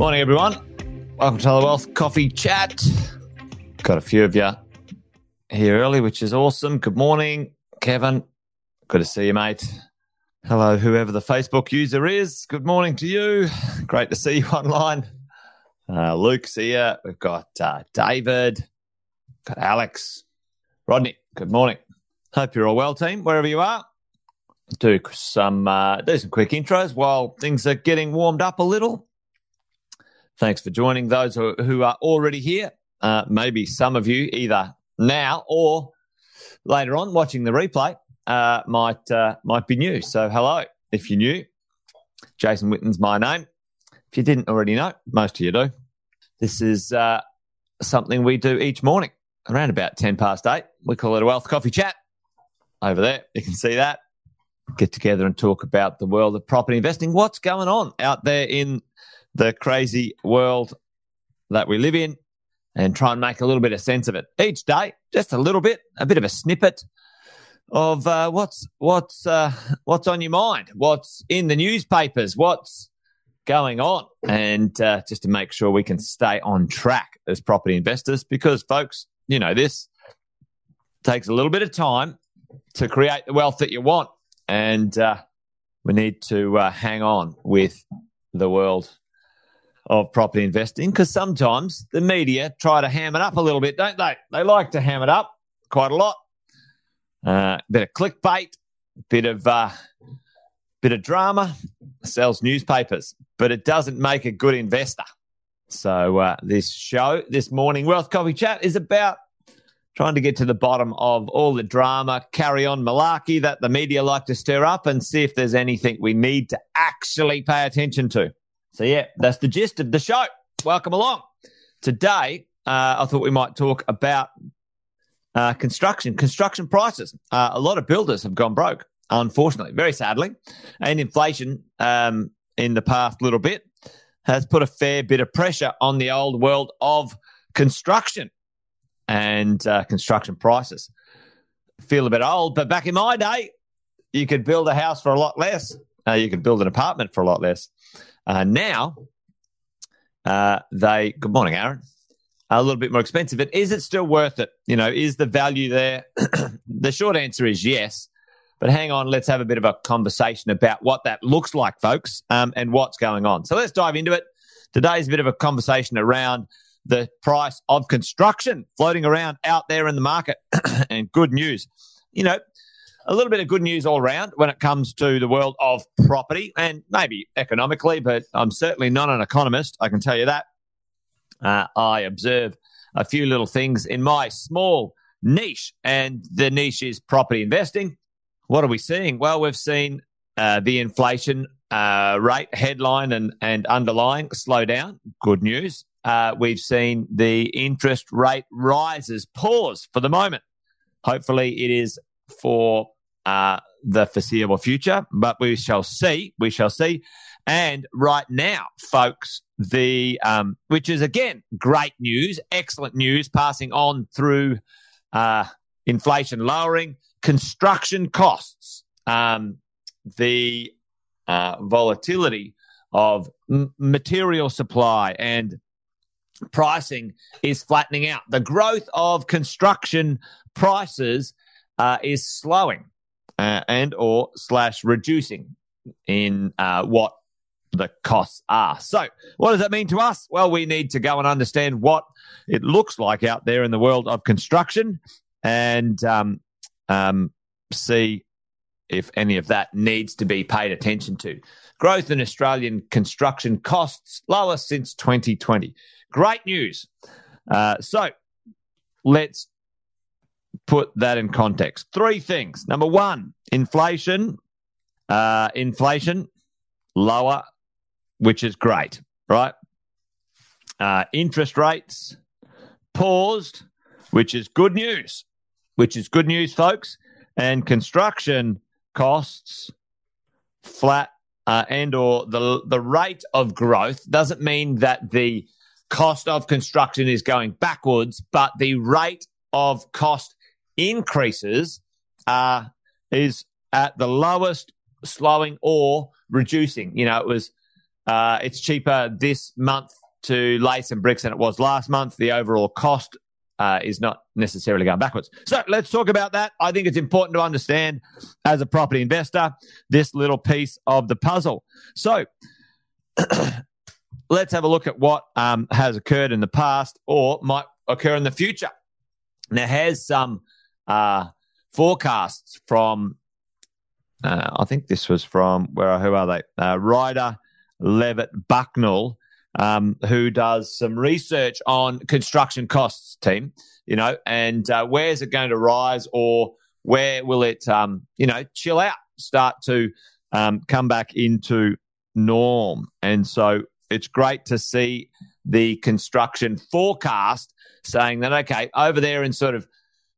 Morning, everyone. Welcome to the Wealth Coffee Chat. Got a few of you here early, which is awesome. Good morning, Kevin. Good to see you, mate. Hello, whoever the Facebook user is. Good morning to you. Great to see you online. Uh, Luke's here. We've got uh, David, got Alex, Rodney. Good morning. Hope you're all well, team, wherever you are. Do some uh, do some quick intros while things are getting warmed up a little. Thanks for joining those who, are already here. Uh, maybe some of you either now or later on watching the replay uh, might uh, might be new. So hello, if you're new, Jason Witten's my name. If you didn't already know, most of you do. This is uh, something we do each morning around about ten past eight. We call it a wealth coffee chat. Over there, you can see that. Get together and talk about the world of property investing. What's going on out there in the crazy world that we live in and try and make a little bit of sense of it each day, just a little bit, a bit of a snippet of uh, what's what's uh, what's on your mind, what's in the newspapers, what's going on, and uh, just to make sure we can stay on track as property investors. Because, folks, you know this takes a little bit of time to create the wealth that you want, and uh, we need to uh, hang on with the world of property investing because sometimes the media try to ham it up a little bit, don't they? They like to ham it up quite a lot. Uh, bit of clickbait, bit of uh, bit of drama, sells newspapers, but it doesn't make a good investor. So uh, this show, this morning wealth coffee chat, is about trying to get to the bottom of all the drama, carry on malarkey that the media like to stir up, and see if there's anything we need to actually pay attention to. So, yeah, that's the gist of the show. Welcome along. Today, uh, I thought we might talk about uh, construction, construction prices. Uh, a lot of builders have gone broke, unfortunately, very sadly. And inflation um, in the past little bit has put a fair bit of pressure on the old world of construction and uh, construction prices. Feel a bit old, but back in my day, you could build a house for a lot less. Uh, you could build an apartment for a lot less. Uh, now, uh, they, good morning, Aaron, a little bit more expensive. But is it still worth it? You know, is the value there? the short answer is yes. But hang on, let's have a bit of a conversation about what that looks like, folks, um, and what's going on. So let's dive into it. Today's a bit of a conversation around the price of construction floating around out there in the market. and good news. You know, a little bit of good news all around when it comes to the world of property and maybe economically, but I'm certainly not an economist. I can tell you that. Uh, I observe a few little things in my small niche, and the niche is property investing. What are we seeing? Well, we've seen uh, the inflation uh, rate headline and, and underlying slow down. Good news. Uh, we've seen the interest rate rises pause for the moment. Hopefully, it is for uh, the foreseeable future, but we shall see. We shall see. And right now, folks, the um, which is again great news, excellent news, passing on through uh, inflation lowering, construction costs, um, the uh, volatility of m- material supply and pricing is flattening out. The growth of construction prices uh, is slowing uh, and or slash reducing in uh, what the costs are. So, what does that mean to us? Well, we need to go and understand what it looks like out there in the world of construction and um, um, see if any of that needs to be paid attention to. Growth in Australian construction costs lower since 2020. Great news. Uh, so, let's put that in context. Three things. Number one, inflation. Uh, inflation lower, which is great, right? Uh, interest rates paused, which is good news, which is good news, folks. And construction costs flat uh, and or the the rate of growth doesn't mean that the cost of construction is going backwards, but the rate of cost increases uh, is at the lowest, slowing or reducing. You know, it was Uh, it's cheaper this month to lay some bricks than it was last month. The overall cost uh, is not necessarily going backwards. So let's talk about that. I think it's important to understand as a property investor this little piece of the puzzle. So let's have a look at what um, has occurred in the past or might occur in the future. Now, has some uh, forecasts from, uh, I think this was from, where who are they? Uh, Rider Levett Bucknall um, who does some research on construction costs, team, you know, and uh, where is it going to rise or where will it, um, you know, chill out, start to um, come back into norm. And so it's great to see the construction forecast saying that, okay, over there in sort of,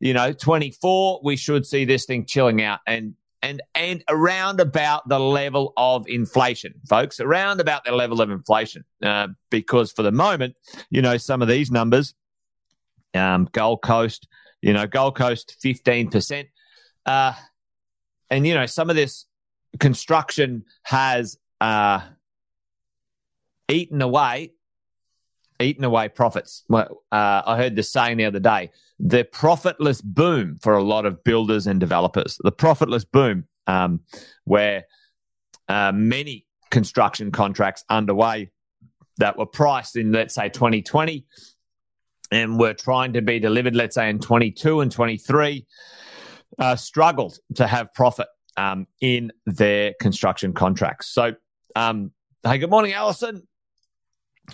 you know, 24, we should see this thing chilling out. And and and around about the level of inflation, folks, around about the level of inflation. Uh, because for the moment, you know, some of these numbers, um, Gold Coast, you know, Gold Coast fifteen percent, uh, and you know, some of this construction has uh, eaten away eaten away profits. Uh, I heard this saying the other day the profitless boom for a lot of builders and developers. The profitless boom, um, where uh, many construction contracts underway that were priced in, let's say, 2020 and were trying to be delivered, let's say, in 22 and 23, uh, struggled to have profit um, in their construction contracts. So, um, hey, good morning, Alison.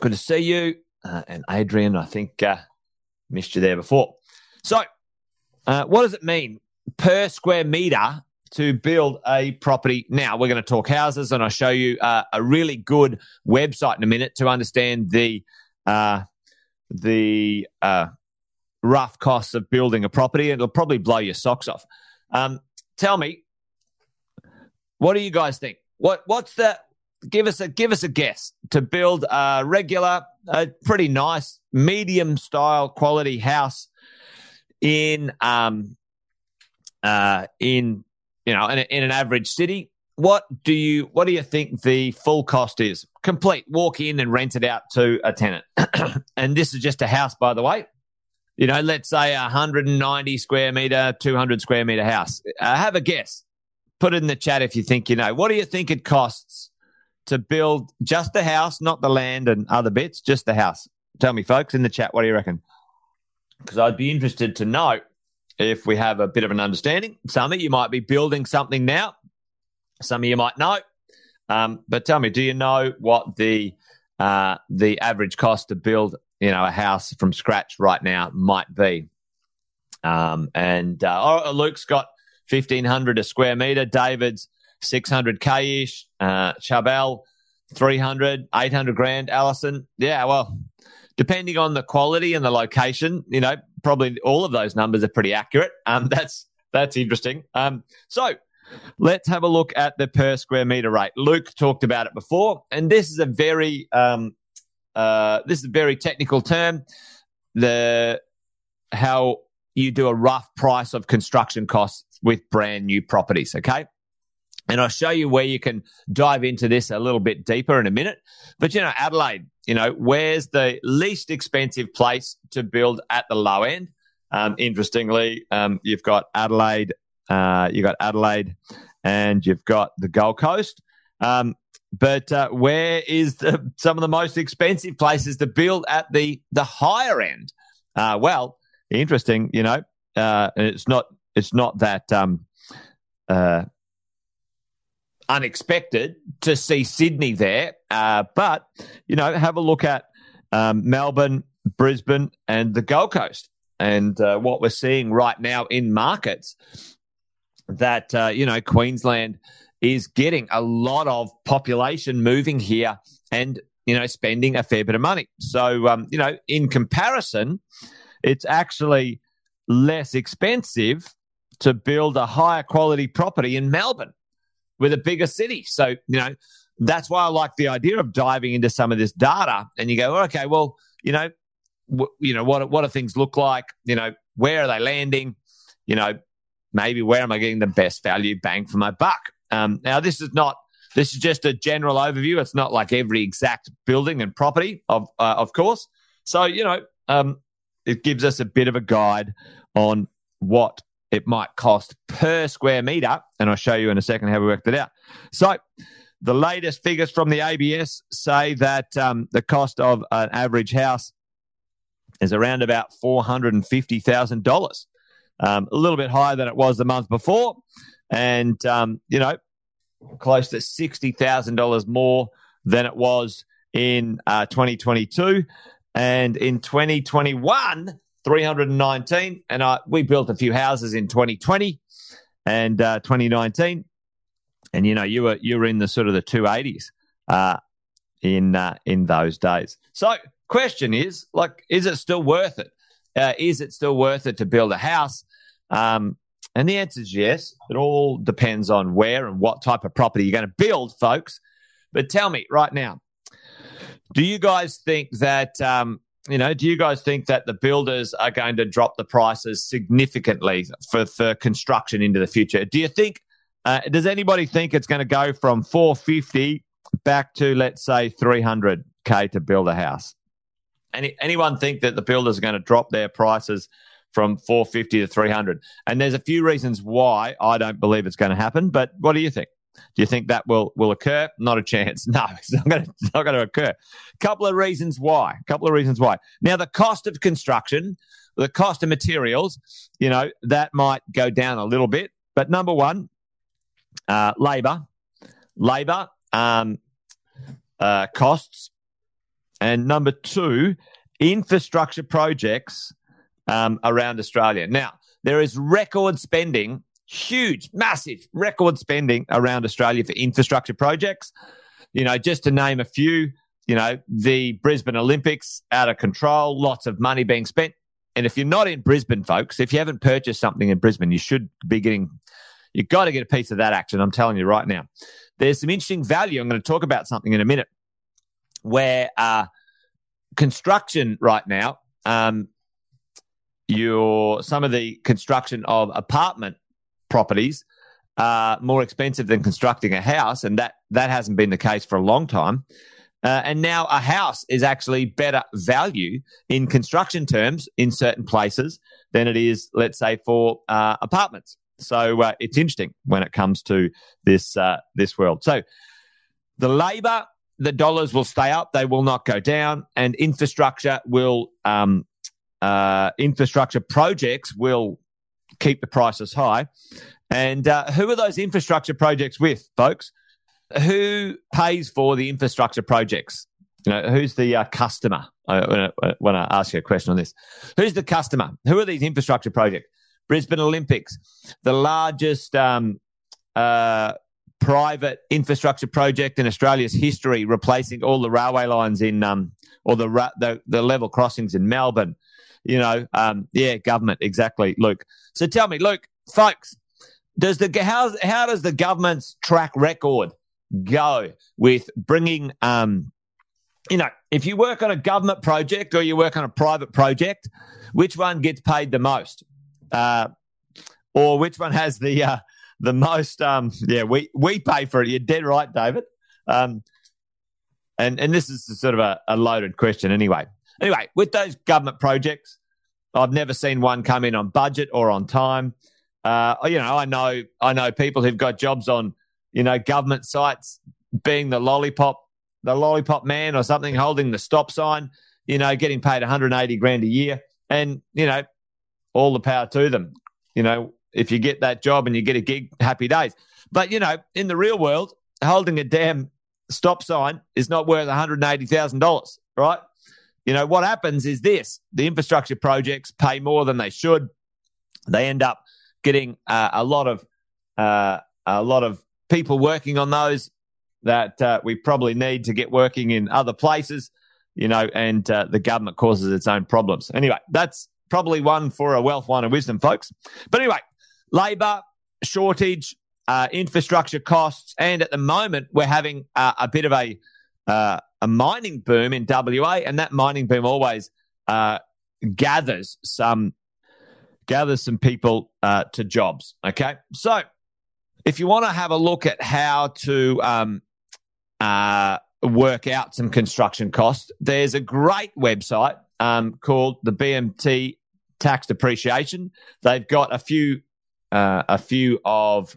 Good to see you uh, and Adrian. I think uh, missed you there before. So, uh, what does it mean per square meter to build a property? Now we're going to talk houses, and I'll show you uh, a really good website in a minute to understand the uh, the uh, rough costs of building a property. It'll probably blow your socks off. Um, tell me, what do you guys think? What what's the give us a give us a guess to build a regular, a pretty nice medium style quality house in um uh in you know in, in an average city. What do you what do you think the full cost is? Complete walk in and rent it out to a tenant. and this is just a house, by the way. You know, let's say a 190 square meter, 200 square meter house. Uh, have a guess. Put it in the chat if you think you know. What do you think it costs to build just the house, not the land and other bits, just the house? Tell me, folks, in the chat, what do you reckon? Because I'd be interested to know if we have a bit of an understanding. Some of you might be building something now, some of you might know. Um, but tell me, do you know what the uh, the average cost to build, you know, a house from scratch right now might be? Um, and uh, oh, Luke's got fifteen hundred a square meter. David's 600k ish. Uh, Chabel, 300, 800 grand. Allison, yeah, well, depending on the quality and the location, you know, probably all of those numbers are pretty accurate. Um, that's that's interesting. Um, so let's have a look at the per square meter rate. Luke talked about it before, and this is a very um, uh, this is a very technical term. The how you do a rough price of construction costs with brand new properties. Okay. And I'll show you where you can dive into this a little bit deeper in a minute. But, you know, Adelaide, you know, where's the least expensive place to build at the low end? Um, interestingly, um, you've got Adelaide, uh, you've got Adelaide, and you've got the Gold Coast. Um, but uh, where is the, some of the most expensive places to build at the the higher end? Uh, well, interesting, you know, uh, it's not it's not that um, uh, unexpected to see Sydney there. Uh, but, you know, have a look at um, Melbourne, Brisbane, and the Gold Coast. And uh, what we're seeing right now in markets that, uh, you know, Queensland is getting a lot of population moving here and, you know, spending a fair bit of money. So, um, you know, in comparison, it's actually less expensive to build a higher quality property in Melbourne with a bigger city. So, you know, that's why I like the idea of diving into some of this data and you go, okay, well, you know, you know, what, what do things look like? You know, where are they landing? You know, maybe where am I getting the best value bang for my buck? Um, now, this is not This is just a general overview. It's not like every exact building and property, of uh, of course. So you know, um, it gives us a bit of a guide on what it might cost per square meter, and I'll show you in a second how we worked it out. So. The latest figures from the ABS say that um, the cost of an average house is around about $450,000. Um, a little bit higher than it was the month before. And, um, you know, close to $60,000 more than it was in uh, 2022. And in 2021, 319. And I, we built a few houses in 2020 and uh, 2019. And, you know, you were, you were in the sort of the 280s uh, in, uh, in those days. So, question is like, is it still worth it? Uh, is it still worth it to build a house? Um, and the answer is yes. It all depends on where and what type of property you're going to build, folks. But tell me right now, do you guys think that, um, you know, do you guys think that the builders are going to drop the prices significantly for, for construction into the future? Do you think, uh, does anybody think it's going to go from 450 back to, let's say, 300K to build a house? Any, anyone think that the builders are going to drop their prices from 450 to 300? And there's a few reasons why I don't believe it's going to happen. But what do you think? Do you think that will will occur? Not a chance. No, it's not going to, not going to occur. A couple of reasons why. A couple of reasons why. Now, the cost of construction, the cost of materials, you know, that might go down a little bit. But number one, uh, labor, labor um, uh, costs and number two, infrastructure projects um, around Australia. Now, there is record spending, huge, massive record spending around Australia for infrastructure projects. You know, just to name a few, you know, the Brisbane Olympics out of control, lots of money being spent. And if you're not in Brisbane, folks, if you haven't purchased something in Brisbane, you should be getting, you've got to get a piece of that action. I'm telling you right now. There's some interesting value. I'm going to talk about something in a minute where uh, construction right now, um, your some of the construction of apartment properties are more expensive than constructing a house, and that that hasn't been the case for a long time. Uh, and now a house is actually better value in construction terms in certain places than it is, let's say, for uh, apartments. So uh, it's interesting when it comes to this uh, this world. So the labour the dollars will stay up; they will not go down, and infrastructure will um, uh, infrastructure projects will keep the prices high. And uh, who are those infrastructure projects with, folks? Who pays for the infrastructure projects? You know, who's the uh, customer? I, want to ask you a question on this. Who's the customer? Who are these infrastructure projects? Brisbane Olympics, the largest um, uh, private infrastructure project in Australia's history, replacing all the railway lines in um, or the, the, the level crossings in Melbourne. You know, um, yeah, government exactly, Luke. So tell me, Luke, folks, does the how how does the government's track record go with bringing um, you know, if you work on a government project or you work on a private project, which one gets paid the most? Uh, or which one has the uh, the most. Um, yeah, we we pay for it. You're dead right, David. Um, and and this is sort of a, a loaded question, anyway. Anyway, with those government projects, I've never seen one come in on budget or on time. Uh, you know, I know I know people who've got jobs on you know government sites, being the lollipop, the lollipop man or something, holding the stop sign. You know, getting paid 180 grand a year, and you know, all the power to them. You know, if you get that job and you get a gig, happy days. But, you know, in the real world, holding a damn stop sign is not worth $180,000, right? You know, what happens is this the infrastructure projects pay more than they should. They end up getting uh, a lot of uh, a lot of people working on those that uh, we probably need to get working in other places, you know, and uh, the government causes its own problems. Anyway, that's probably one for a wealth, one of wisdom, folks. But anyway, Labour shortage, uh, infrastructure costs, and at the moment we're having uh, a bit of a uh, a mining boom in WA, and that mining boom always uh, gathers some gathers some people uh, to jobs. Okay, so if you want to have a look at how to um, uh, work out some construction costs, there's a great website um, called the BMT Tax Depreciation. They've got a few, uh, a few of,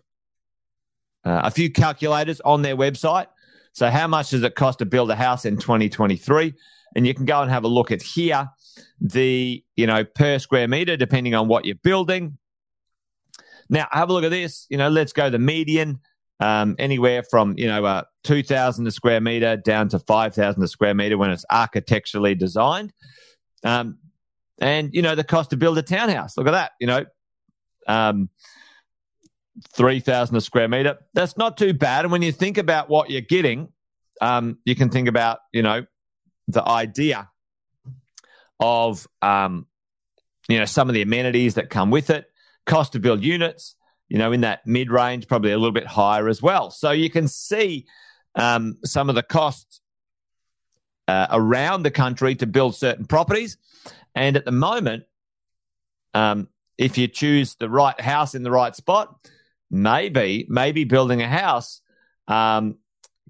uh, a few calculators on their website. So, how much does it cost to build a house in 2023? And you can go and have a look at here the you know per square meter, depending on what you're building. Now, have a look at this. You know, let's go the median um, anywhere from you know uh, two thousand a square meter down to five thousand a square meter when it's architecturally designed. Um, and you know the cost to build a townhouse. Look at that. You know, um, three thousand a square meter. That's not too bad. And when you think about what you're getting, um, you can think about you know the idea of um, you know some of the amenities that come with it, cost to build units, you know, in that mid range, probably a little bit higher as well. So you can see um, some of the costs uh, around the country to build certain properties. And at the moment, um, if you choose the right house in the right spot, maybe maybe building a house um,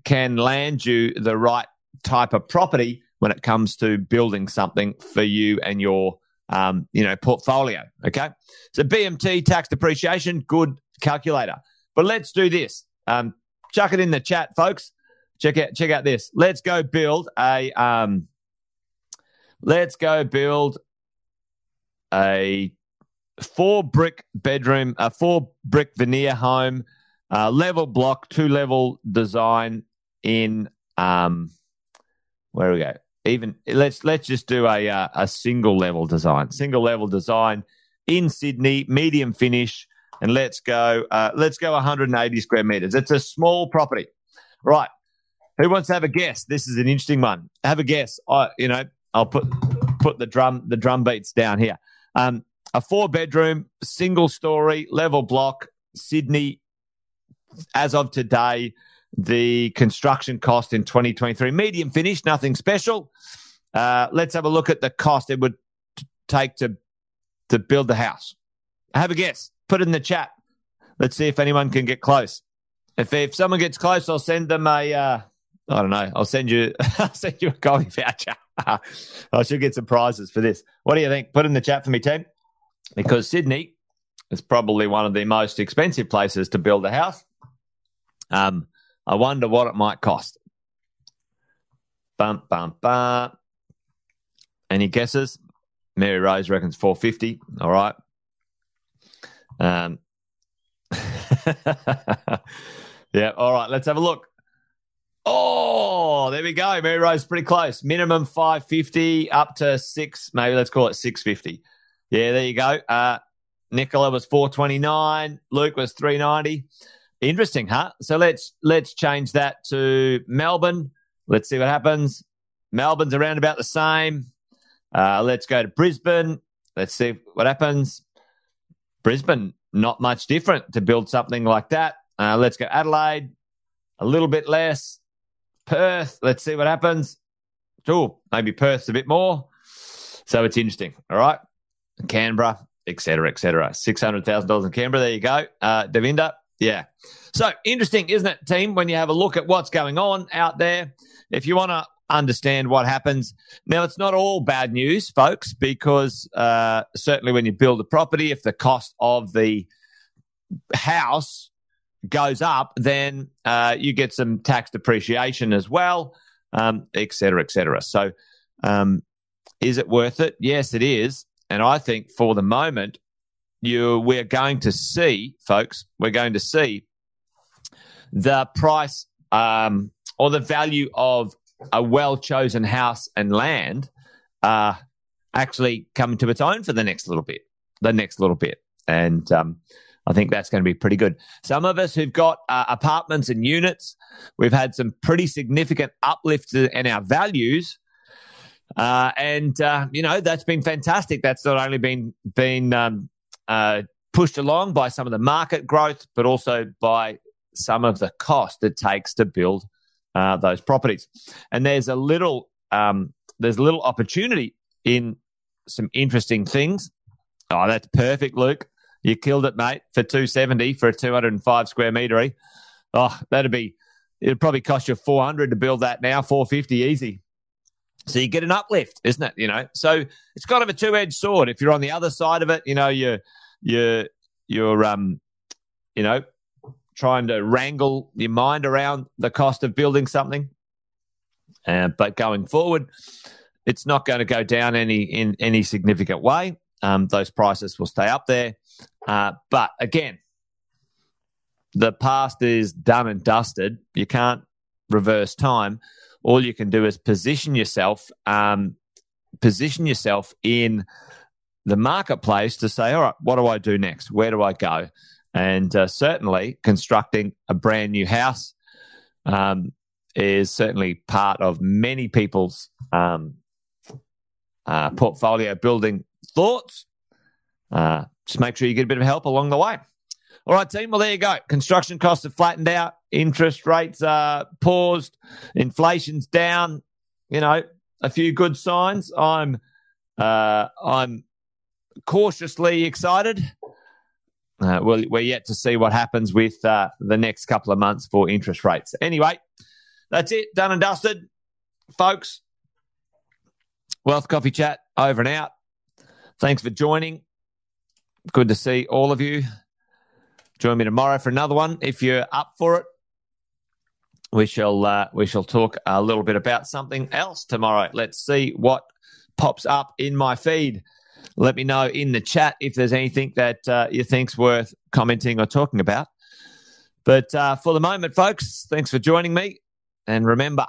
can land you the right type of property when it comes to building something for you and your um, you know portfolio. Okay, so BMT tax depreciation, good calculator. But let's do this. Um, chuck it in the chat, folks. Check out check out this. Let's go build a um, let's go build a four brick bedroom, a four brick veneer home, uh, level block, two level design in um, where we go even let's let's just do a uh, a single level design, single level design in Sydney, medium finish, and let's go uh, let's go 180 square meters. It's a small property, right? Who wants to have a guess? This is an interesting one. Have a guess. I you know I'll put put the drum the drum beats down here. Um, a four bedroom, single story, level block, Sydney. As of today, the construction cost in 2023. Medium finish, nothing special. Uh, let's have a look at the cost it would take to to build the house. Have a guess. Put it in the chat. Let's see if anyone can get close. If if someone gets close, I'll send them a. Uh, I don't know. I'll send you. I'll send you a coffee voucher. I should get some prizes for this. What do you think? Put in the chat for me, team. Because Sydney is probably one of the most expensive places to build a house. Um, I wonder what it might cost. Bum, bum, bum. Any guesses? Mary Rose reckons 450. All right. Um, yeah. All right. Let's have a look. Oh, there we go. Mary Rose pretty close. Minimum 550 up to six, maybe let's call it 650. Yeah, there you go. Uh, Nicola was 429. Luke was 390. Interesting, huh? So let's let's change that to Melbourne. Let's see what happens. Melbourne's around about the same. Uh, let's go to Brisbane. Let's see what happens. Brisbane, not much different to build something like that. Uh, let's go Adelaide, a little bit less. Perth, let's see what happens. Oh, maybe Perth's a bit more. So it's interesting. All right. Canberra, etc., etc. $600,000 in Canberra. There you go. Uh, yeah. So interesting, isn't it, team, when you have a look at what's going on out there? If you want to understand what happens. Now, it's not all bad news, folks, because uh, certainly when you build a property, if the cost of the house goes up, then uh, you get some tax depreciation as well, um, et cetera, et cetera. So, um, is it worth it? Yes, it is. And I think for the moment, you we're going to see, folks, we're going to see the price um, or the value of a well chosen house and land uh, actually come to its own for the next little bit, the next little bit. And um, I think that's going to be pretty good. Some of us who've got uh, apartments and units, we've had some pretty significant uplifts in our values. Uh, and uh, you know that's been fantastic. That's not only been been um, uh, pushed along by some of the market growth, but also by some of the cost it takes to build uh, those properties. And there's a little um, there's a little opportunity in some interesting things. Oh, that's perfect, Luke. You killed it, mate, for 270 for a 205 square meter. Oh, that'd be it'd probably cost you 400 to build that now, 450 easy. So you get an uplift, isn't it? You know, so it's kind of a two-edged sword. If you're on the other side of it, you know, you're you're you're um, you know, trying to wrangle your mind around the cost of building something. Uh, but going forward, it's not going to go down any in any significant way. Um, those prices will stay up there. Uh, but again, the past is done and dusted. You can't reverse time. All you can do is position yourself, um, position yourself in the marketplace to say, all right, what do I do next? Where do I go? And uh, certainly, constructing a brand new house um, is certainly part of many people's um, uh, portfolio building thoughts. Uh, just make sure you get a bit of help along the way. All right, team. Well, there you go. Construction costs have flattened out. Interest rates are paused. Inflation's down. You know, a few good signs. I'm, uh, I'm cautiously excited. Uh, well, we're yet to see what happens with uh, the next couple of months for interest rates. Anyway, that's it. Done and dusted, folks. Wealth Coffee Chat over and out. Thanks for joining. Good to see all of you. Join me tomorrow for another one if you're up for it. We shall uh, we shall talk a little bit about something else tomorrow. Let's see what pops up in my feed. Let me know in the chat if there's anything that uh, you think's worth commenting or talking about. But uh, for the moment, folks, thanks for joining me. And remember,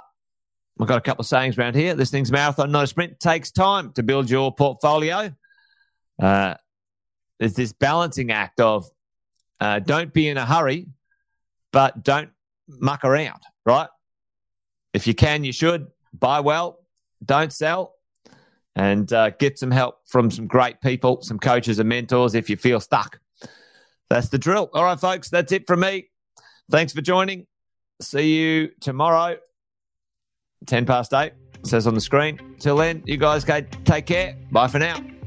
I've got a couple of sayings around here. This thing's marathon, not a sprint. It takes time to build your portfolio. Uh, there's this balancing act of uh, don't be in a hurry, but don't muck around, right? If you can, you should buy well, don't sell, and uh, get some help from some great people, some coaches and mentors if you feel stuck. That's the drill. All right, folks, that's it from me. Thanks for joining. See you tomorrow, 10 past 8, says on the screen. Till then, you guys go take care. Bye for now.